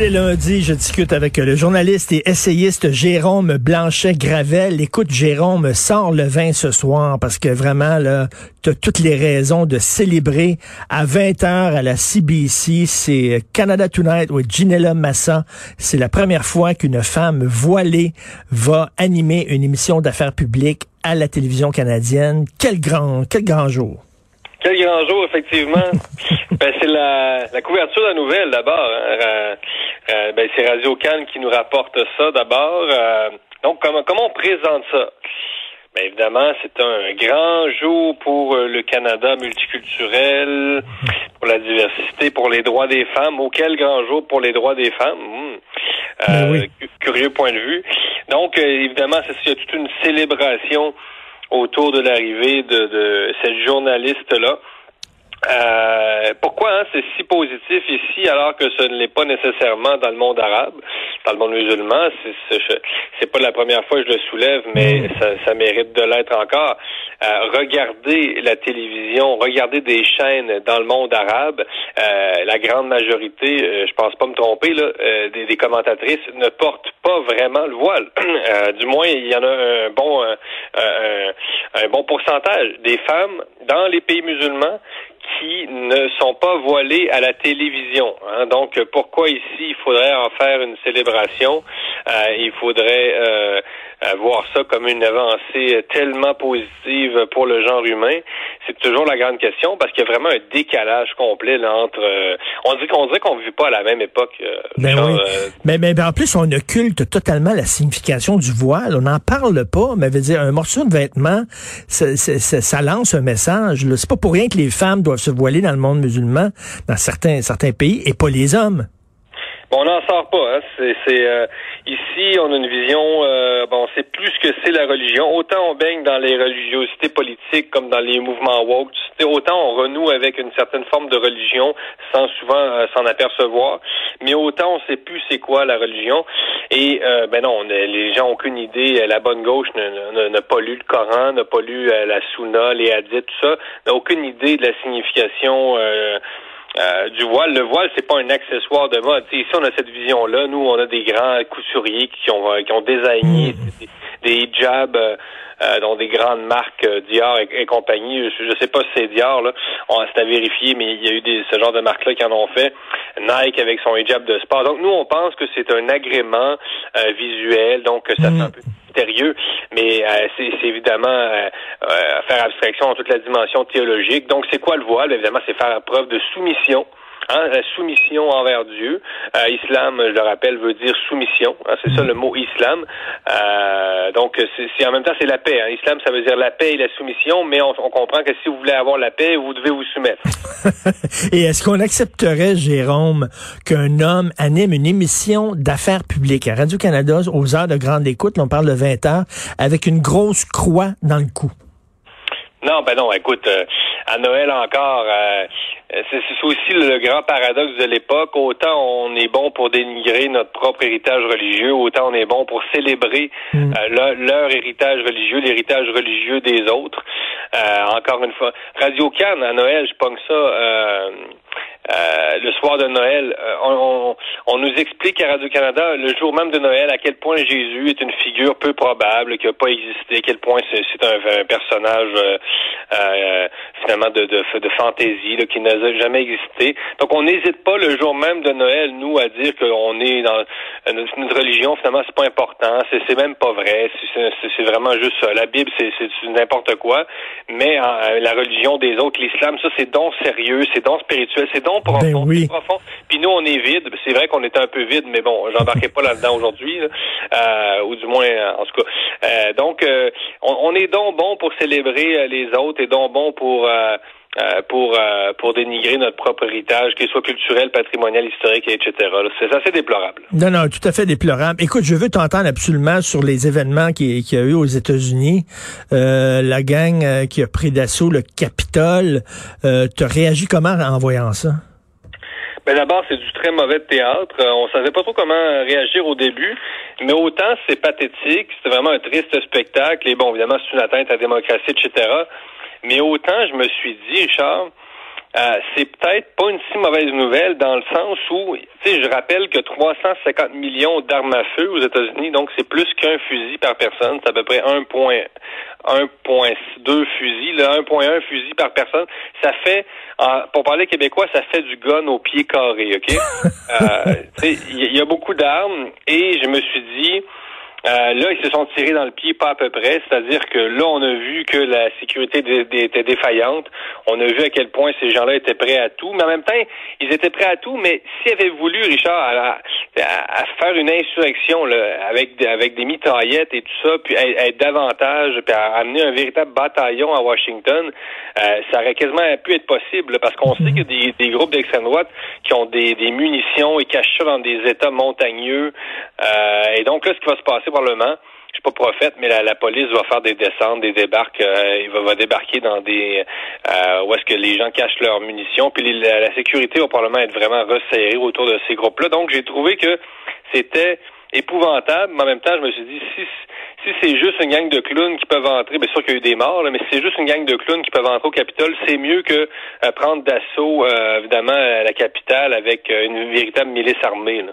Les lundis, je discute avec le journaliste et essayiste Jérôme Blanchet-Gravel. Écoute, Jérôme, sors le vin ce soir parce que vraiment, là, t'as toutes les raisons de célébrer à 20h à la CBC. C'est Canada Tonight with Ginella Massa. C'est la première fois qu'une femme voilée va animer une émission d'affaires publiques à la télévision canadienne. Quel grand, quel grand jour. Quel grand jour, effectivement. ben, c'est la, couverture de la nouvelle, d'abord. hein. Euh, ben, c'est Radio Cannes qui nous rapporte ça, d'abord. Euh, donc, comment, comment on présente ça? Ben, évidemment, c'est un grand jour pour euh, le Canada multiculturel, pour la diversité, pour les droits des femmes. Auquel grand jour pour les droits des femmes? Hmm. Ben Euh, oui. Curieux point de vue. Donc, évidemment, c'est- il y a toute une célébration autour de l'arrivée de, de cette journaliste-là. Euh, pourquoi hein, c'est si positif ici alors que ce ne l'est pas nécessairement dans le monde arabe, dans le monde musulman? C'est pas la première fois que je le soulève, mais ça, ça mérite de l'être encore. Euh, regardez la télévision, regardez des chaînes dans le monde arabe. euh, la grande majorité, euh, je pense pas me tromper, là, euh, des, des commentatrices ne portent pas vraiment le voile. Euh, du moins, il y en a un bon, un, un bon pourcentage des femmes dans les pays musulmans qui ne sont pas voilées à la télévision. hein. Donc, euh, pourquoi ici il faudrait en faire une célébration? Euh, Il faudrait euh, voir ça comme une avancée tellement positive pour le genre humain. C'est toujours la grande question parce qu'il y a vraiment un décalage complet là, entre. euh, on dit qu'on dirait qu'on vit pas à la même époque. euh, Ben genre, oui. euh, Mais, mais ben, en plus, on occulte totalement la signification du voile. On n'en parle pas, mais veut dire, un morceau de vêtement, ça, ça- ça- ça lance un message. C'est pas pour rien que les femmes doivent se voiler dans le monde musulman, dans certains, certains pays, et pas les hommes. Bon, on n'en sort pas. Hein. C'est, c'est, euh, ici, on a une vision. euh, bon, c'est plus que c'est la religion. Autant on baigne dans les religiosités politiques comme dans les mouvements woke. Autant on renoue avec une certaine forme de religion sans souvent euh, s'en apercevoir. Mais autant on sait plus c'est quoi la religion. Et euh, ben non, les gens ont aucune idée. La bonne gauche n'a pas lu le Coran, n'a pas lu euh, la Sunna, les hadiths, tout ça. N'a aucune idée de la signification. Euh, du voile. Le voile, c'est pas un accessoire de mode. Tu sais, ici, on a cette vision-là. Nous, on a des grands couturiers qui ont euh, qui ont désigné des, des hijabs euh, euh, dont des grandes marques euh, Dior et, et compagnie. Je, je sais pas si c'est Dior, là. On c'est à vérifier, mais il y a eu des, ce genre de marques-là qui en ont fait. Nike avec son hijab de sport. Donc, nous, on pense que c'est un agrément euh, visuel, donc ça fait un peu mais euh, c'est c'est évidemment euh, euh, faire abstraction à toute la dimension théologique. Donc, c'est quoi le voile? Évidemment, c'est faire preuve de soumission. Hein, la soumission envers Dieu. Euh, islam, je le rappelle, veut dire soumission. hein, c'est ça le mot islam. Euh, donc, c'est c'est- en même temps, c'est la paix. Hein. Islam, ça veut dire la paix et la soumission, mais on, on comprend que si vous voulez avoir la paix, vous devez vous soumettre. Et est-ce qu'on accepterait, Jérôme, qu'un homme anime une émission d'affaires publiques? À Radio-Canada aux heures de grande écoute, là, on parle de 20 heures, avec une grosse croix dans le cou? Non, ben non, écoute, euh, à Noël encore, euh, c'est c'est aussi le grand paradoxe de l'époque. Autant on est bon pour dénigrer notre propre héritage religieux, autant on est bon pour célébrer euh, leur, leur héritage religieux, l'héritage religieux des autres. Euh, encore une fois, Radio Cannes à Noël, je pogne ça. Euh, le soir de Noël, euh, on, on- on nous explique à Radio-Canada, le jour même de Noël, à quel point Jésus est une figure peu probable, qui n'a pas existé, à quel point c'est un, un personnage euh, euh, finalement de, de, de fantaisie là, qui n'a jamais existé. Donc on n'hésite pas le jour même de Noël, nous, à dire qu'on est dans euh, notre, religion, finalement, c'est pas important, c'est même pas vrai, c'est- vraiment juste ça. La Bible, c'est c'est n'importe quoi, mais euh, la religion des autres, l'islam, ça c'est donc sérieux, c'est donc spirituel, c'est profond, Ben oui. profond. Puis nous, on est vide. C'est vrai qu'on est un peu vide, mais bon, j'embarquerai pas là-dedans aujourd'hui, là. Euh, ou du moins en tout cas. donc, on, est donc bon pour célébrer les autres et donc bon pour euh, pour euh, pour dénigrer notre propre héritage, qu'il soit culturel, patrimonial, historique, etc. C'est assez déplorable. Non, non, tout à fait déplorable. Écoute, je veux t'entendre absolument sur les événements qu'il qui y a eu aux États-Unis. Euh, la gang qui a pris d'assaut le Capitole. Euh, tu réagi comment en voyant ça? Ben d'abord, c'est du très mauvais théâtre. On savait pas trop comment réagir au début, mais autant c'est pathétique, c'est vraiment un triste spectacle. Et bon, évidemment, c'est une atteinte à la démocratie, etc. Mais autant je me suis dit, Richard, euh, c'est peut-être pas une si mauvaise nouvelle dans le sens où, tu sais, je rappelle que 350 millions d'armes à feu aux États-Unis, donc c'est plus qu'un fusil par personne, c'est à peu près 1.2 fusils, 1.1 fusil par personne. Ça fait, pour parler québécois, ça fait du gun au pied carré, ok? Euh, Il y a beaucoup d'armes et je me suis dit, euh, là, ils se sont tirés dans le pied pas à peu près, c'est-à-dire que là, on a vu que la sécurité était défaillante. On a vu à quel point ces gens-là étaient prêts à tout, mais en même temps, ils étaient prêts à tout. Mais s'ils avaient voulu, Richard, à, faire une insurrection là, avec avec des mitraillettes et tout ça, puis être, davantage, puis à amener un véritable bataillon à Washington, euh, ça aurait quasiment pu être possible, parce qu'on sait qu'il y a des, groupes d'extrême droite qui ont des, munitions et cachent ça dans des États montagneux. Euh, et donc là, ce qui va se passer Parlement, je suis pas prophète, mais la, police va faire des descentes, des débarques, euh, il va, débarquer dans des euh, où est-ce que les gens cachent leurs munitions, puis la, sécurité va probablement être vraiment resserrée autour de ces groupes-là. Donc j'ai trouvé que c'était épouvantable, mais en même temps, je me suis dit si si c'est juste une gang de clowns qui peuvent entrer, bien sûr qu'il y a eu des morts, mais si c'est juste une gang de clowns qui peuvent entrer au Capitole, c'est mieux que euh, prendre d'assaut, euh, évidemment, la capitale avec euh, une véritable milice armée.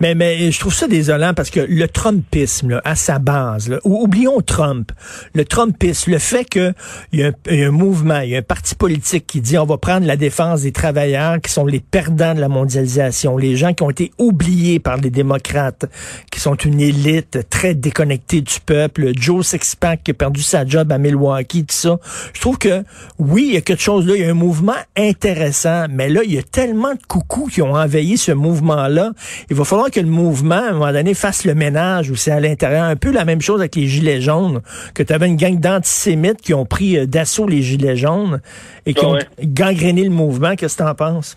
Mais, mais je trouve ça désolant parce que le Trumpisme, à sa base, oublions Trump, le Trumpisme, le fait qu'il y, a un mouvement, il y a un parti politique qui dit on va prendre la défense des travailleurs qui sont les perdants de la mondialisation, les gens qui ont été oubliés par les démocrates, qui sont une élite très déconnectée du peuple, Joe Sixpack qui a perdu sa job à Milwaukee, tout ça. Je trouve que oui, il y a quelque chose là, il y a un mouvement intéressant, mais là, il y a tellement de coucous qui ont envahi ce mouvement-là. Il va falloir que le mouvement, à un moment donné, fasse le ménage ou c'est à l'intérieur. Un peu la même chose avec les Gilets jaunes, que tu avais une gang d'antisémites qui ont pris euh, d'assaut les Gilets jaunes et qui ont gangréné le mouvement. Qu'est-ce que tu en penses?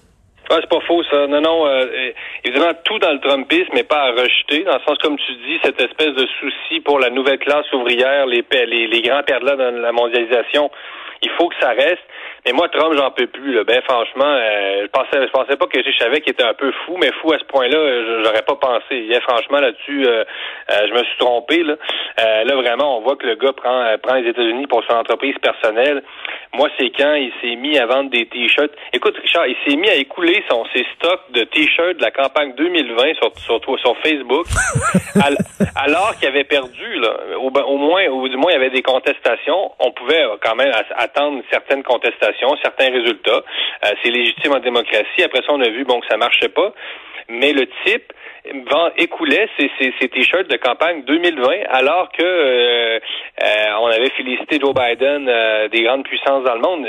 Ah, c'est pas faux, ça. Non, non, euh, évidemment, tout dans le Trumpisme, mais pas à rejeter, dans le sens, comme tu dis, cette espèce de souci pour la nouvelle classe ouvrière, les, les, les grands perdants dans la mondialisation, il faut que ça reste. Mais moi, Trump, j'en peux plus. Là. Ben franchement, euh, je pensais, je pensais pas que je savais qu'il était un peu fou, mais fou à ce point-là, j'aurais pas pensé. Franchement, là-dessus, euh, euh, je me suis trompé. Là. là, vraiment, on voit que le gars prend, prend les États-Unis pour son entreprise personnelle. Moi, c'est quand il s'est mis à vendre des t-shirts. Écoute, Richard, il s'est mis à écouler son ses stocks de t-shirts de la campagne 2020 sur sur, sur Facebook, alors qu'il avait perdu. Là, au, au moins, ou du moins, il y avait des contestations. On pouvait quand même attendre certaines contestations certains résultats. Euh, c'est légitime en démocratie. Après ça, on a vu bon que ça marchait pas. Mais le type écoulait ses, t-shirts de campagne 2020 alors que euh, euh, on avait félicité Joe Biden des grandes puissances dans le monde.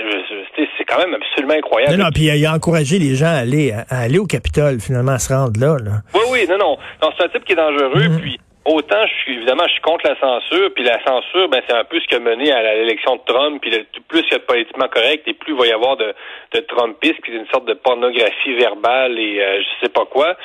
C'est quand même absolument incroyable. Non, non, puis il a encouragé les gens à aller, à aller au Capitole, finalement, à se rendre là. Oui, oui, non, non. c'est un type qui est dangereux, mm-hmm. puis autant je suis évidemment je suis contre la censure, puis la censure, ben c'est un peu ce qui a mené à l'élection de Trump, puis le, plus il y a de politiquement correct, et plus il va y avoir de, de Trumpistes, puis une sorte de pornographie verbale et euh, je sais pas quoi.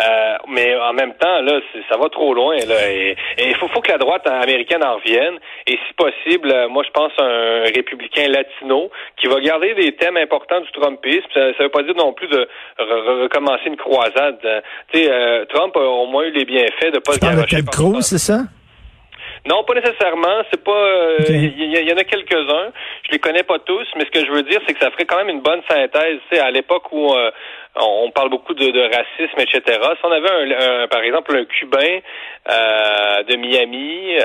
Euh, mais en même temps, là, ça va trop loin. Là, et il faut, faut que la droite américaine en revienne. Et si possible, euh, moi je pense à un républicain latino qui va garder des thèmes importants du Trumpisme. Ça, ne veut pas dire non plus de recommencer une croisade. Tu sais, Trump a au moins eu les bienfaits de pas se C'est ça? Non, pas nécessairement. C'est pas. Euh, il y, en a quelques-uns. Je les connais pas tous, mais ce que je veux dire, c'est que ça ferait quand même une bonne synthèse. À l'époque où euh, on parle beaucoup de, racisme, etc. Si on avait, un, par exemple, un Cubain euh, de Miami.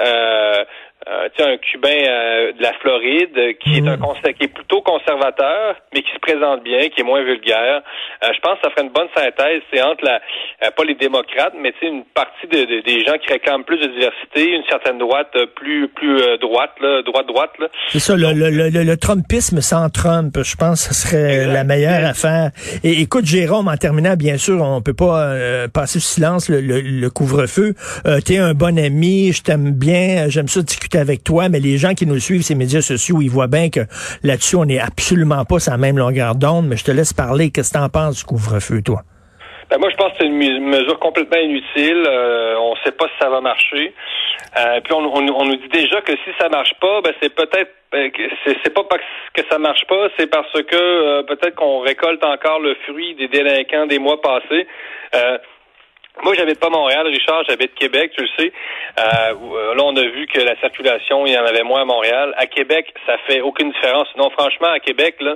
Euh, un Cubain euh, de la Floride qui est un mm. qui est plutôt conservateur, mais qui se présente bien, qui est moins vulgaire. Euh, je pense que ça ferait une bonne synthèse. C'est entre la euh, pas les démocrates, mais une partie de, des gens qui réclament plus de diversité, une certaine droite plus plus droite, là, droite droite. C'est ça, le, le, le, le, Trumpisme sans Trump, je pense que ce serait la meilleure affaire. Et écoute, Jérôme, en terminant, bien sûr, on peut pas passer sous silence le, couvre-feu. tu es un bon ami, je t'aime bien, j'aime ça discuter avec toi, mais les gens qui nous suivent ces médias sociaux, ils voient bien que là-dessus, on n'est absolument pas sur la même longueur d'onde, mais je te laisse parler. Qu'est-ce que tu en penses du couvre-feu, toi? Ben moi, je pense que c'est une mesure complètement inutile. Euh, on ne sait pas si ça va marcher. Euh, puis on, nous dit déjà que si ça marche pas, ben c'est peut-être ben, c'est pas parce que ça marche pas, c'est parce que euh, peut-être qu'on récolte encore le fruit des délinquants des mois passés. Moi, j'habite pas Montréal, Richard, j'habite Québec, tu le sais. Euh, là, on a vu que la circulation, il y en avait moins à Montréal. À Québec, ça fait aucune différence. Non, franchement, à Québec, là,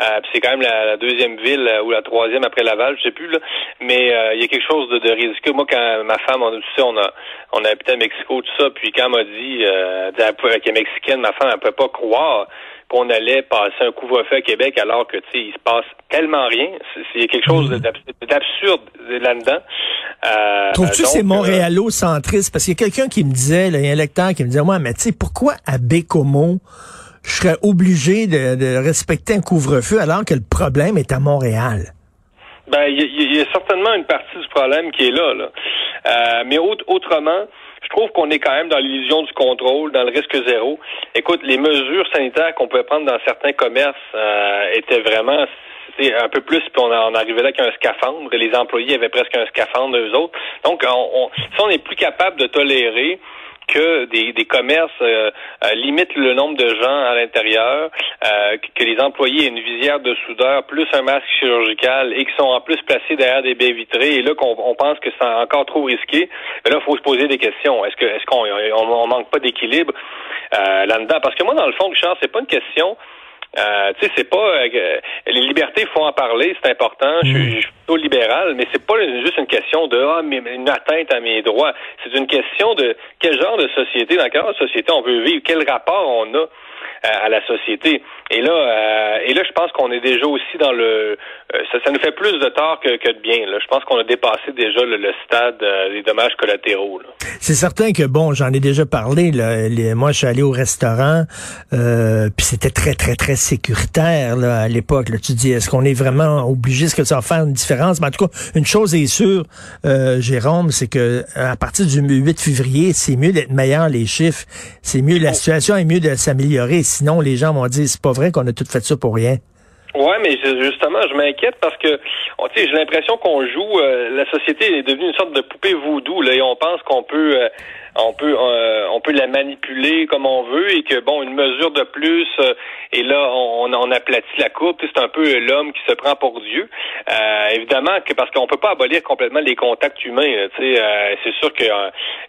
euh, c'est quand même la, deuxième ville euh, ou la troisième après Laval, je sais plus, là. Mais euh, il y a quelque chose de, de. Moi, quand ma femme, on, tu sais, on a, on a habité à Mexico, tout ça, puis quand elle m'a dit, euh, elle est mexicaine, ma femme, elle pouvait pas croire qu'on allait passer un couvre-feu à Québec alors que tu sais il se passe tellement rien. C'est quelque chose mm. d'absurde là-dedans. Euh, Trouves-tu que c'est euh, montréalo-centriste? Parce qu'il y a quelqu'un qui me disait, il y a un lecteur qui me disait, moi, mais tu sais, pourquoi à Bécomo, je serais obligé de, respecter un couvre-feu alors que le problème est à Montréal? Ben, il y, a certainement une partie du problème qui est là. là. Euh, mais autrement, je trouve qu'on est quand même dans l'illusion du contrôle, dans le risque zéro. Écoute, les mesures sanitaires qu'on pouvait prendre dans certains commerces euh, étaient vraiment un peu plus, puis on, on arrivait là avec un scaphandre, et les employés avaient presque un scaphandre eux autres. Donc, on, on, si on n'est plus capable de tolérer que des, des commerces euh, euh, limitent le nombre de gens à l'intérieur, euh, que les employés aient une visière de soudeur plus un masque chirurgical et qui sont en plus placés derrière des baies vitrées. Et là qu'on on pense que c'est encore trop risqué, là il faut se poser des questions. Est-ce que est-ce qu'on on, manque pas d'équilibre là-dedans? Parce que moi dans le fond, Richard, c'est pas une question euh, tu sais, c'est pas euh, les libertés, il faut en parler, c'est important. Je, suis mm. plutôt libéral, mais c'est pas juste une question de ah, mais, une atteinte à mes droits. C'est une question de quel genre de société, dans quelle société on veut vivre, quel rapport on a à la société. Et là, euh, et là, je pense qu'on est déjà aussi dans le. Euh, ça, ça, nous fait plus de tort que, que de bien. Là. Je pense qu'on a dépassé déjà le, stade euh, des dommages collatéraux. C'est certain que bon, j'en ai déjà parlé. Là, moi, je suis allé au restaurant, puis c'était très, très, très sécuritaire là, à l'époque. Tu dis, est-ce qu'on est vraiment obligé, est-ce que ça va faire une différence? Mais en tout cas, une chose est sûre, Jérôme, c'est que à partir du 8 février, c'est mieux d'être meilleur les chiffres. C'est mieux, la situation est mieux de s'améliorer. Sinon, les gens vont dire, c'est pas vrai qu'on a tout fait ça pour rien. Oui, mais justement, je m'inquiète parce que j'ai l'impression qu'on joue, euh, la société est devenue une sorte de poupée voodoo, là, et on pense qu'on peut euh, on peut euh, on peut la manipuler comme on veut et que bon une mesure de plus et là on, on aplatit la courbe c'est un peu l'homme qui se prend pour Dieu. Évidemment que parce qu'on peut pas abolir complètement les contacts humains tu sais c'est sûr que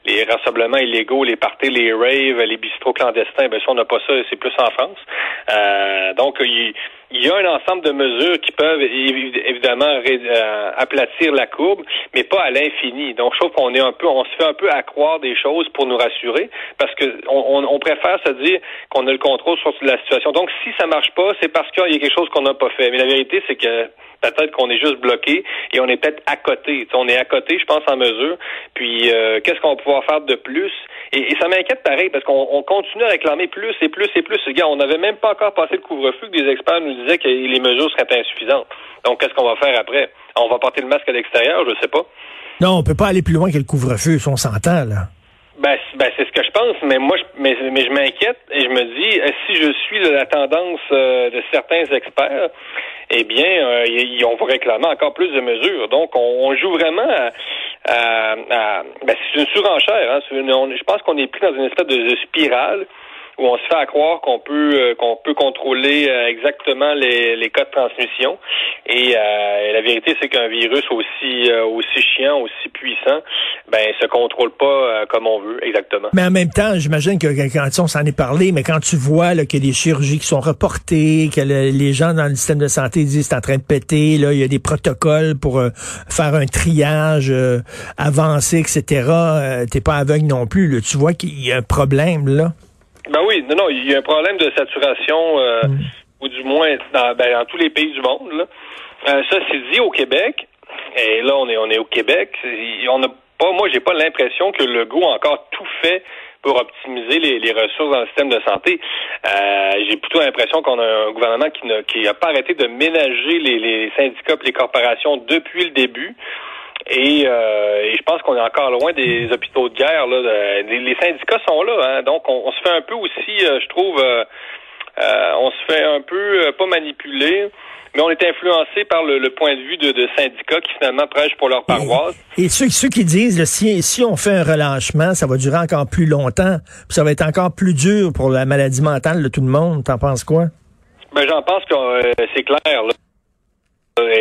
les rassemblements illégaux les parties les raves les bistrots clandestins ben ça on n'a pas ça c'est plus en France. Donc il il y a un ensemble de mesures qui peuvent évidemment euh, aplatir la courbe, mais pas à l'infini. Donc, je trouve qu'on est un peu, on se fait un peu accroire des choses pour nous rassurer, parce que on, préfère se dire qu'on a le contrôle sur la situation. Donc, si ça marche pas, c'est parce qu'il y a quelque chose qu'on n'a pas fait. Mais la vérité, c'est que peut-être qu'on est juste bloqué et on est peut-être à côté. on est à côté, je pense, en mesure. Puis, euh, qu'est-ce qu'on va pouvoir faire de plus? Et, ça m'inquiète pareil, parce qu'on continue à réclamer plus et plus et plus. Gars, on n'avait même pas encore passé le couvre-feu que des experts nous disaient que les mesures seraient insuffisantes. Donc, qu'est-ce qu'on va faire après? On va porter le masque à l'extérieur, je sais pas. Non, on peut pas aller plus loin que le couvre-feu, si on s'entend, là. Ben, ben c'est ce que je pense, mais moi, je, mais, mais je m'inquiète et je me dis, euh, si je suis la tendance euh, de certains experts, eh bien, euh, on va réclamer encore plus de mesures. Donc, on, joue vraiment à, ben, c'est une surenchère. Hein, je pense qu'on est plus dans une espèce de spirale où on se fait à croire qu'on peut euh, qu'on peut contrôler euh, exactement les, les cas de transmission. Et, euh, la vérité, c'est qu'un virus aussi aussi chiant, aussi puissant, ben se contrôle pas comme on veut exactement. Mais en même temps, j'imagine que quand on s'en est parlé, mais quand tu vois là, qu'il y a des chirurgies qui sont reportées, que les gens dans le système de santé disent c'est en train de péter, là, il y a des protocoles pour faire un triage avancé, etc. T'es pas aveugle non plus. Là. Tu vois qu'il y a un problème là. Ben oui, non, non, il y a un problème de saturation, euh, mm. ou du moins dans, ben, dans tous les pays du monde. Là. Euh, ça, c'est dit au Québec, et là, on est, on est au Québec, on a pas, moi, j'ai pas l'impression que le goût a encore tout fait pour optimiser les, ressources dans le système de santé. Euh, j'ai plutôt l'impression qu'on a un gouvernement qui n'a qui a pas arrêté de ménager les, les syndicats et les corporations depuis le début. Et, euh, et, je pense qu'on est encore loin des hôpitaux de guerre. Là. Les, syndicats sont là, hein. donc on, se fait un peu aussi, euh, je trouve, euh, on se fait un peu pas manipuler mais on est influencé par le, point de vue de, syndicats qui finalement prêchent pour leur paroisse. Et, ceux, ceux, qui disent, si, si on fait un relâchement, ça va durer encore plus longtemps, puis ça va être encore plus dur pour la maladie mentale de tout le monde. T'en penses quoi? Ben, j'en pense que euh, c'est clair. Là.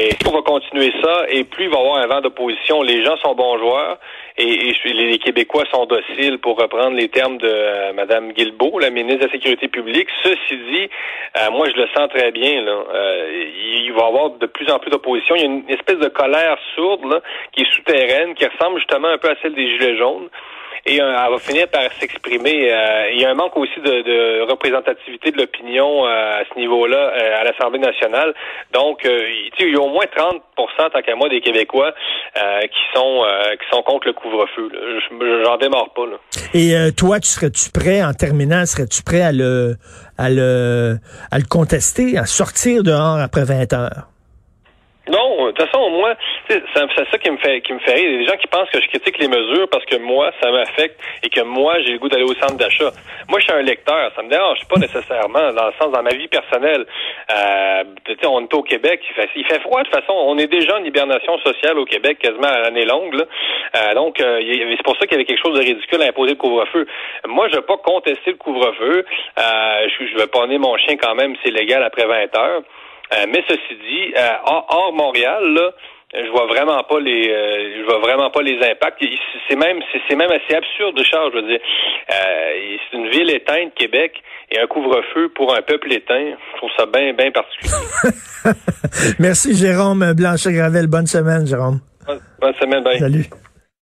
Et on va continuer ça, et plus il va y avoir un vent d'opposition. Les gens sont bons joueurs, et, les Québécois sont dociles, pour reprendre les termes de euh, Mme Guilbeault, la ministre de la Sécurité publique. Ceci dit, euh, moi, je le sens très bien. Là. Euh, il va y avoir de plus en plus d'opposition. Il y a une espèce de colère sourde là, qui est souterraine, qui ressemble justement un peu à celle des Gilets jaunes et euh, elle va finir par s'exprimer. Euh, il y a un manque aussi de, représentativité de l'opinion euh, à ce niveau-là à l'Assemblée nationale. Donc, il y a au moins 30% tant qu'à moi, des Québécois qui sont qui sont contre le couvre-feu. J'en démarre pas. Là. Et toi, tu serais-tu prêt, en terminant, serais-tu prêt à le à le à le contester, à sortir dehors après 20 heures? Non, de toute façon, moi, c'est ça qui me fait qui me fait rire. Il y a des gens qui pensent que je critique les mesures parce que moi, ça m'affecte et que moi, j'ai le goût d'aller au centre d'achat. Moi, je suis un lecteur. Ça me dérange pas nécessairement dans le sens dans ma vie personnelle. Euh, on est au Québec, il fait, il fait froid de toute façon. On est déjà en hibernation sociale au Québec quasiment à l'année longue. Là. Euh, donc, euh, c'est pour ça qu'il y avait quelque chose de ridicule à imposer le couvre-feu. Moi, je vais pas contester le couvre-feu. Euh, je, je vais pas mon chien quand même, c'est légal après 20 heures. Euh, mais ceci dit, euh, hors, Montréal, là, je vois vraiment pas les euh, je vois vraiment pas les impacts. C'est même c'est même assez absurde Charles je veux dire. C'est une ville éteinte Québec et un couvre-feu pour un peuple éteint. Je trouve ça bien bien particulier. Merci Jérôme Blanchet Gravel bonne semaine Jérôme. Bonne, semaine bye. salut